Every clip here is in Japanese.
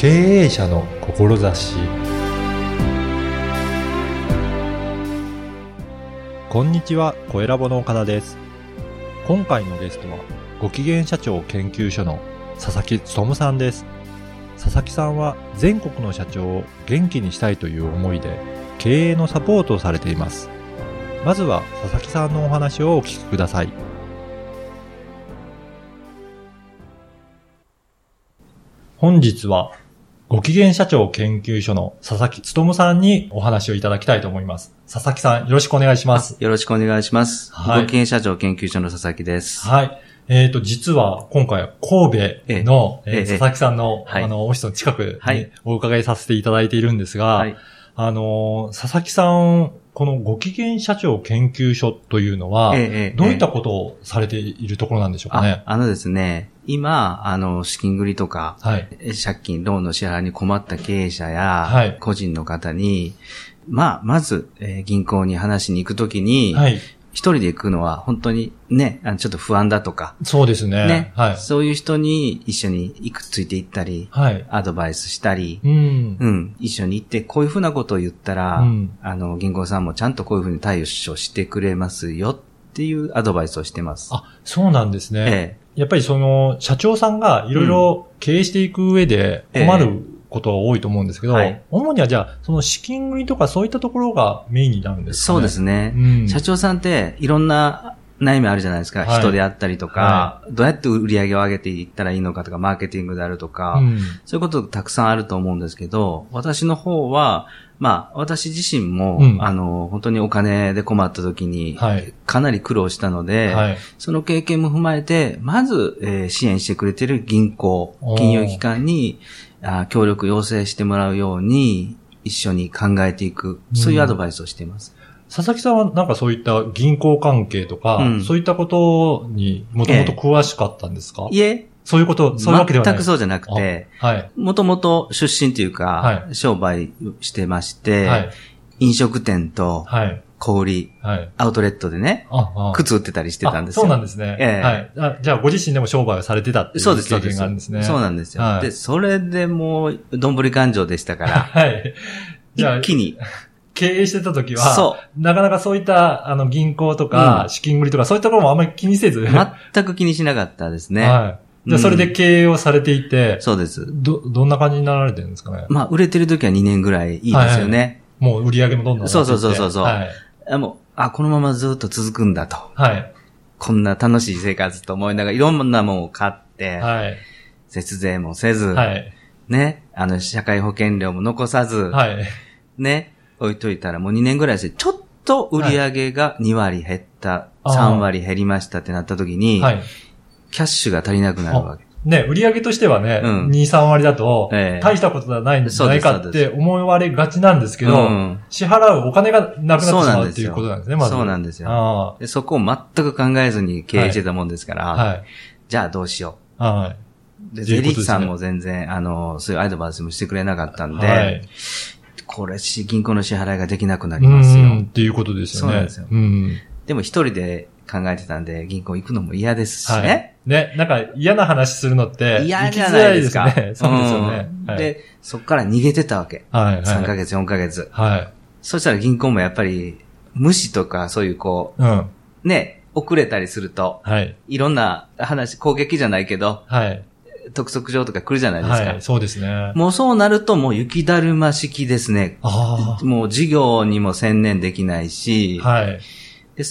経営者の志こんにちは、小ラボの岡田です。今回のゲストは、ご機嫌社長研究所の佐々木勉さんです。佐々木さんは全国の社長を元気にしたいという思いで、経営のサポートをされています。まずは佐々木さんのお話をお聞きください。本日は、ご機嫌社長研究所の佐々木勉さんにお話をいただきたいと思います。佐々木さん、よろしくお願いします。よろしくお願いします。はいご機嫌社長研究所の佐々木です。はい。えっ、と、実は、今回は神戸の、えええーええ佐々木さんの、はいあの、オフィスの近くにはいお伺いさせていただいているんですが、はい。あのー佐々木さん、このご機嫌社長研究所というのは、どういったことをされているところなんでしょうかあね。あのですね、今、あの、資金繰りとか、はい。え借金、ローンの支払いに困った経営者や、はい個人の方に、まあ、まず、えー銀行に話しに行くときに、はい。一人で行くのは本当にね、あのちょっと不安だとか、そうですね。ね、はい。そういう人に一緒に行くついて行ったり、はい。アドバイスしたり、うん。うん、一緒に行って、こういうふうなことを言ったら、うんあの、銀行さんもちゃんとこういうふうに対応してくれますよっていうアドバイスをしてます。あ、そうなんですね。えやっぱりその、社長さんがいろいろ経営していく上で困ることが多いと思うんですけど、はい主にはじゃあ、その資金繰りとかそういったところがメインになるんえですかね？そうですね、うん社長さんっていろんな悩みあるじゃないですか。はい人であったりとか、どうやって売り上げを上げていったらいいのかとか、マーケティングであるとか、うんそういうことたくさんあると思うんですけど、私の方は、まあ、私自身も、うんあの、本当にお金で困った時に、はい。かなり苦労したので、はい。その経験も踏まえて、まず、えー支援してくれてる銀行金融機関にあー協力要請してもらうように、一緒に考えていく、そういうアドバイスをしています。佐々木さんはなんかそういった銀行関係とか、うんそういったことにもともと詳しかったんですか、いえ、そういうこと、そういうわけではない。全くそうじゃなくて、はい。もともと出身というか、は商売してまして、はい。飲食店とはい。小売り、はい。アウトレットでね、あ、あ靴売ってたりしてたんですよ。あそうなんですね。ええはいあ。じゃあ、ご自身でも商売をされてたっていうそうです、そう経。験があるんですね。そうなんですよ。はいで、それでもう、どんぶり勘定でしたから、はい。じゃあ一、気に、経営してた時は、そなかなかそういった、あの、銀行とかう、ん資金繰りとか、そういったところもあんまり気にせず、全く気にしなかったですね。はい。じゃあ、それで経営をされていて、そうです。ど、どんな感じになられてるんですかね？まあ、売れてる時は2年ぐらいいいですよね。もう売り上げもどんどんそうそうそうそうはい。あもう、あ、このままずっと続くんだと。はい。こんな楽しい生活と思いながら、いろんなものを買って、はい。節税もせず、はい。ね、あの、社会保険料も残さず、はい。ね、置いといたらもう2年ぐらいですちょっと売り上げが2割減った、あー3割減りましたってなった時に、はい。キャッシュが足りなくなるわけ。ね、売り上げとしてはね、うん2、3割だと、ええ大したことはないんじゃないかそうですって思われがちなんですけど、うん支払うお金がなくなってしそうなんですよまうっていうことなんですね、まず。そうなんですよあでそこを全く考えずに経営してたもんですから、あはい。じゃあどうしよはう。で、といですね税理士さんも全然、あの、そういうアドバイスもしてくれなかったんい。で、はい。これし、銀行の支払いができなくなうりますよ。ん、っていうことですよね。そうなんですようん。でも一人で考えてたんで、銀行行くのも嫌ですしはい。ね。ね、なんか嫌な話するのって、嫌じゃないですか。すね。そうですよね。はい、うんで、そっから逃げてたわけ。はい、はい。3ヶ月、4ヶ月。はい。そしたら銀行もやっぱり、無視とかそういうこうん。う、ね、遅れたりすると、はい。いろんな話、攻撃じゃないけど、はい。督促状とか来るじゃないですか。はい。そうですね。もうそうなるともう雪だるま式ですね。あもう事業にも専念できないし、あ。はい。で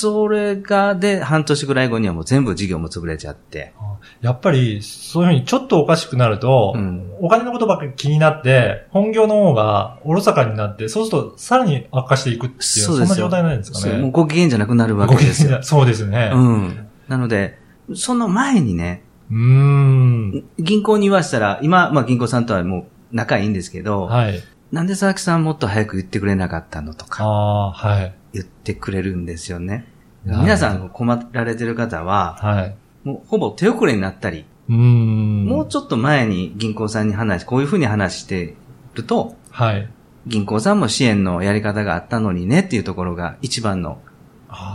それが、で、半年ぐらい後にはもう全部事業も潰れちゃって。やっぱり、そういうふうにちょっとおかしくなると、うんお金のことばっかり気になって、本業の方がおろそかになって、そうするとさらに悪化していくっていう、そんな状態なんですかね。そうもうご機嫌じゃなくなるわけですよ。そうですね。うん。なので、その前にね、うーん。銀行に言わしたら、今、まあ銀行さんとはもう仲いいんですけど、はい。なんで佐々木さんもっと早く言ってくれなかったのとあかあ、はい。言ってくれるんですよね。はい皆さん困られてる方は、はい。もうほぼ手遅れになったり、うーん。もうちょっと前に銀行さんに話、こういうふうに話してると、はい。銀行さんも支援のやり方があったのにねっていうところが一番の、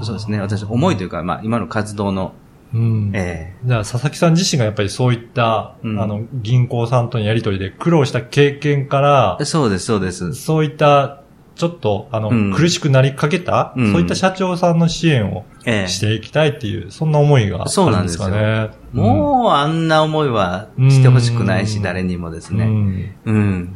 そうですね、私思いというか、まあ今の活動のうん。えじゃあ、佐々木さん自身がやっぱりそういった、うんあの、銀行さんとのやりとりで苦労した経験からえ、そうです、そうです。そういった、ちょっと、あの、うん苦しくなりかけた、うんそういった社長さんの支援をええしていきたいっていう、そんな思いがあそうるでなんんですすよかね。もう、あんな思いはしてほしくないし、うん誰にもですね。んうん。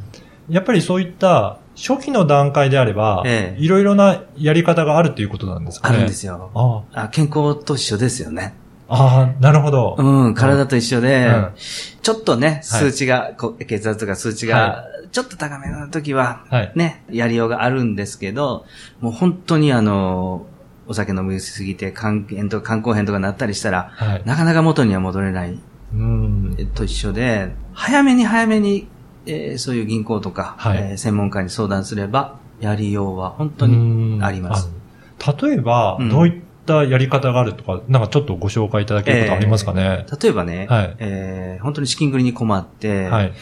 やっぱりそういった初期の段階であれば、ええいろいろなやり方があるっていうことなんですかあね。るんですよ。ああ健康と一緒ですよね。あ、ああなるほど。うん、体と一緒で、うんちょっとね、数値が、こう血圧とか数値はが、ちょっと高めの時は、はい。ね、やりようがあるんですけど、もう本当にあの、お酒飲みすぎて肝炎とか肝硬変とかなったりしたら、はい。なかなか元には戻れないうん。えと一緒で、早めに早めに、えーそういう銀行とか、はいえー専門家に相談すれば、やりようは本当にあります。あ例えば、うんどういったやり方があるとか、なんかちょっとご紹介いただけることありますかね？例えばね、はいえー本当に資金繰りに困って、はい。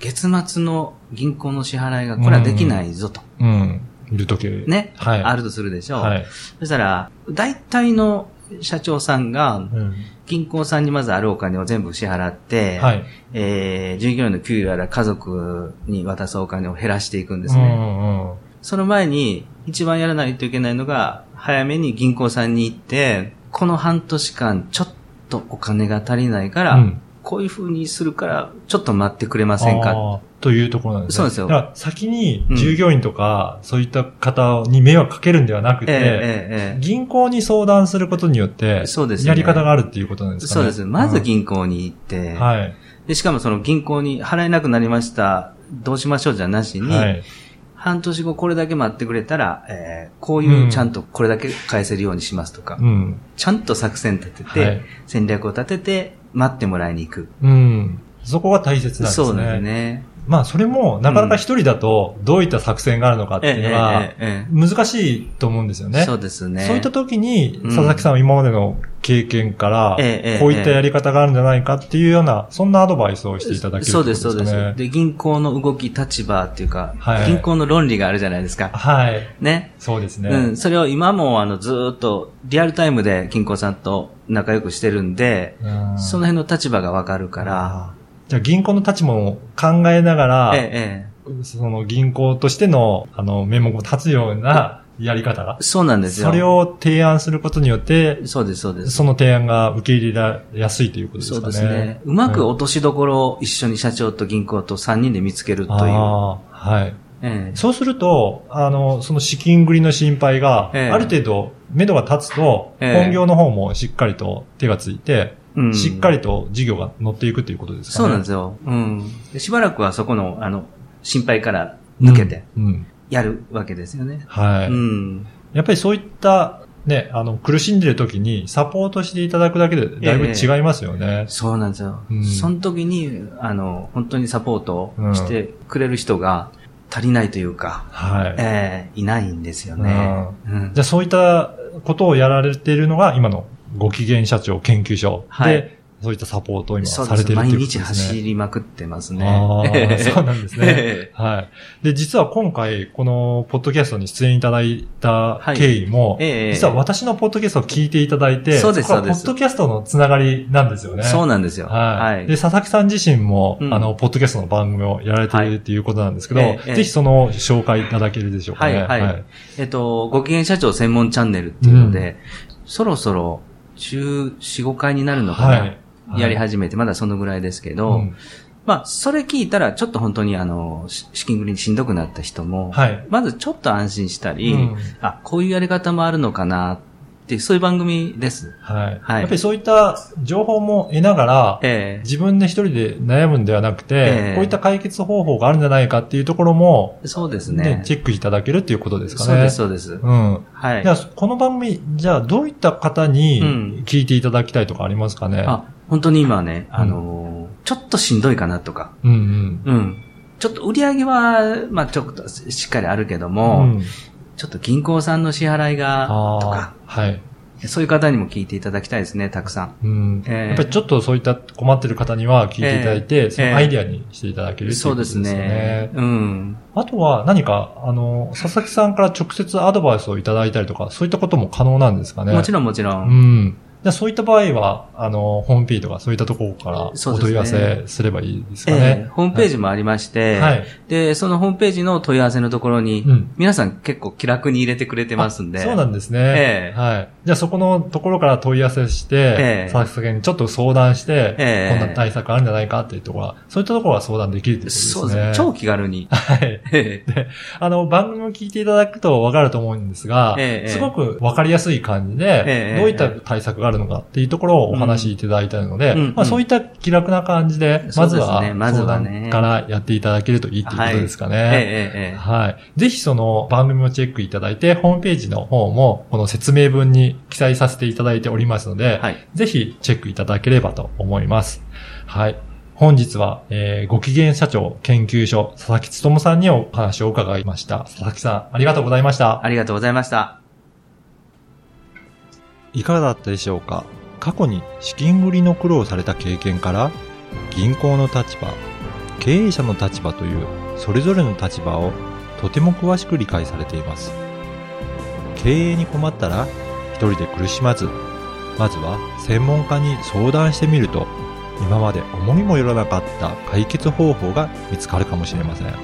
月末の銀行の支払いがこれはできないぞと、うん。いるとき。ね、はい。あるとするでしょう。はい。そしたら、大体の社長さんが、うん。銀行さんにまずあるお金を全部支払って、はい。えー従業員の給与やら家族に渡すお金を減らしていくんですね。うんうん。その前に、一番やらないといけないのが、早めに銀行さんに行って、この半年間ちょっとお金が足りないから、うんこういう風にするから、ちょっと待ってくれませんか？というところなんですね。そうですよだから先に従業員とか、そういった方に迷惑かけるんではなくて、えええええ銀行に相談することによって、そうですねやり方があるっていうことなんえですかね。そうです。まずうん銀行に行って、はい。で、しかもその銀行に払えなくなりました、どうしましょうじゃなしに、はい。半年後これだけ待ってくれたら、えーこういううんちゃんとこれだけ返せるようにしますとか、うん。ちゃんと作戦立てて、はい戦略を立てて、待ってもらいに行く。うん。そこが大切なんですね。そうですね。まあ、それも、なかなか一人だと、どういった作戦があるのかっていうのは、難しいと思うんですよね。そうですね。そういった時に、うん佐々木さんは今までの経験から、こういったやり方があるんじゃないかっていうような、そんなアドバイスをしていただけるそうです、そうです。で、銀行の動き、立場っていうか、はい銀行の論理があるじゃないですか。はい。ね。そうですね。うん。それを今も、あの、ずーっと、リアルタイムで銀行さんと仲良くしてるんで、うんその辺の立場がわかるから、じゃあ銀行の立場も考えながら、ええ、その銀行としての、あの、名目を立つような やり方がええ。、そうなんですよ。それを提案することによって、そうです、そうです。その提案が受け入れられやすいということですそうかね。ですね。うまく落としどころを一緒に社長と銀行と3人で見つけるという。ああ、はい。ええそうすると、あの、その資金繰りの心配が、ええある程度、目処が立つと、ええ本業の方もしっかりと手がついて、うんしっかりと事業が乗っていくということですかね。そうなんですよ。うん。でしばらくはそこの、あの、心配から抜けて。やるわけですよね。はい。うん。やっぱりそういった、ね、あの、苦しんでる時にサポートしていただくだけでだいぶ違いますよね。そうなんですよ。うんその時に、あの、本当にサポートをしてくれる人が足りないというか、はい。ええいないんですよね。うんじゃあそういったことをやられているのが今のご機嫌社長研究所で、はいそういったサポートを今。されているとい毎日うことですね。走りまくってますね。ああ、そうなんですねえ。はい。で、実は今回、このポッドキャストに出演いただいた経緯も、ええ実は私のポッドキャストを聞いていただいて、そうですそうですポッドキャストのつながりなんですよね。そうなんですよ。はい。はいで、。佐々木さん自身も、うんあの、ポッドキャストの番組をやられているっていうことなんですけど、はいええぜひその紹介いただけるでしょうかね。はいはいえっと、ご機嫌社長専門チャンネルっていうので、そろそろ14、5回になるのかな、はい。やり始めて、まだそのぐらいですけど、うん。まあ、それ聞いたら、ちょっと本当にあの、し資金繰りにしんどくなった人も、はい。まずちょっと安心したり、うん。あ、こういうやり方もあるのかなっていう、そういう番組です。はい。はいやっぱりそういった情報も得ながら、ええ自分で一人で悩むんではなくて、ええこういった解決方法があるんじゃないかっていうところも、そうですねね。チェックいただけるっていうことですかね。そうです、そうです。うん。はいじゃ。あ、この番組、じゃあ、どういった方にうん聞いていただきたいとかありますかね、あ、本当に今ね、あのーちょっとしんどいかなとか、うんうん。うん。ちょっと売り上げは、まあちょっとしっかりあるけどうも、ん、ちょっと銀行さんの支払いが、とかはい。そういう方にも聞いていただきたいですね、たくさん。うん。ええやっぱりちょっとそういった困ってる方には聞いていただいて、ええそのアイディアにしていただけるっていうそうでことですね。ね。うん。あとは何か、あの、佐々木さんから直接アドバイスをいただいたりとか、そういったことも可能なんですかね？もちろんもちろ。うんん。じゃあそういった場合は、あの、ホームページとかそういったところからお問い合わせすればいいですかえね。えホームページもありまして、はい。で、そのホームページの問い合わせのところに、うん皆さん結構気楽に入れてくれてますんで。あそうなんですね。ええはい。じゃあそこのところから問い合わせして、ええ佐々木にちょっと相談して、ええこんな対策あるんじゃないかっていうところは、そういったところは相談できるということですね。そうですね。超気軽に。はい。ええあの、番組を聞いていただくとわかると思うんですが、ええすごくわかりやすい感じで、ええどういった対策があるのかっていうところをお話しいただいたので、うんうんまあ、そういった気楽な感じで、まずは相談からやっていただけるといいっていうことですかね。はい。ぜひその番組をチェックいただいて、ホームページの方もこの説明文に記載させていただいておりますので、はい。ぜひチェックいただければと思います。はい。本日は、えー、ご機嫌社長研究所佐々木努さんにお話を伺いました。佐々木さん、ありがとうございました。ありがとうございました。いかがだったでしょうか？過去に資金繰りの苦労された経験から、銀行の立場、経営者の立場というそれぞれの立場をとても詳しく理解されています。経営に困ったら一人で苦しまず、まずは専門家に相談してみると、今まで思いもよらなかった解決方法が見つかるかもしれません。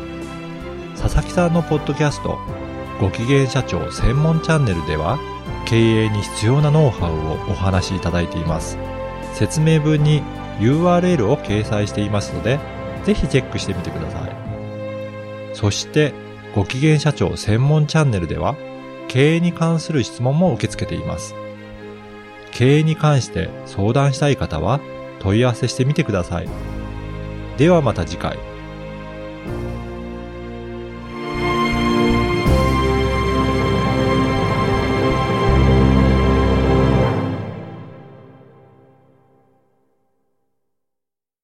佐々木さんのポッドキャスト、ご機嫌社長専門チャンネルでは、経営に必要なノウハウをお話しいただいています。説明文に URL を掲載していますので、ぜひチェックしてみてください。そして、ご機嫌社長専門チャンネルでは、経営に関する質問も受け付けています。経営に関して相談したい方は問い合わせしてみてください。ではまた次回。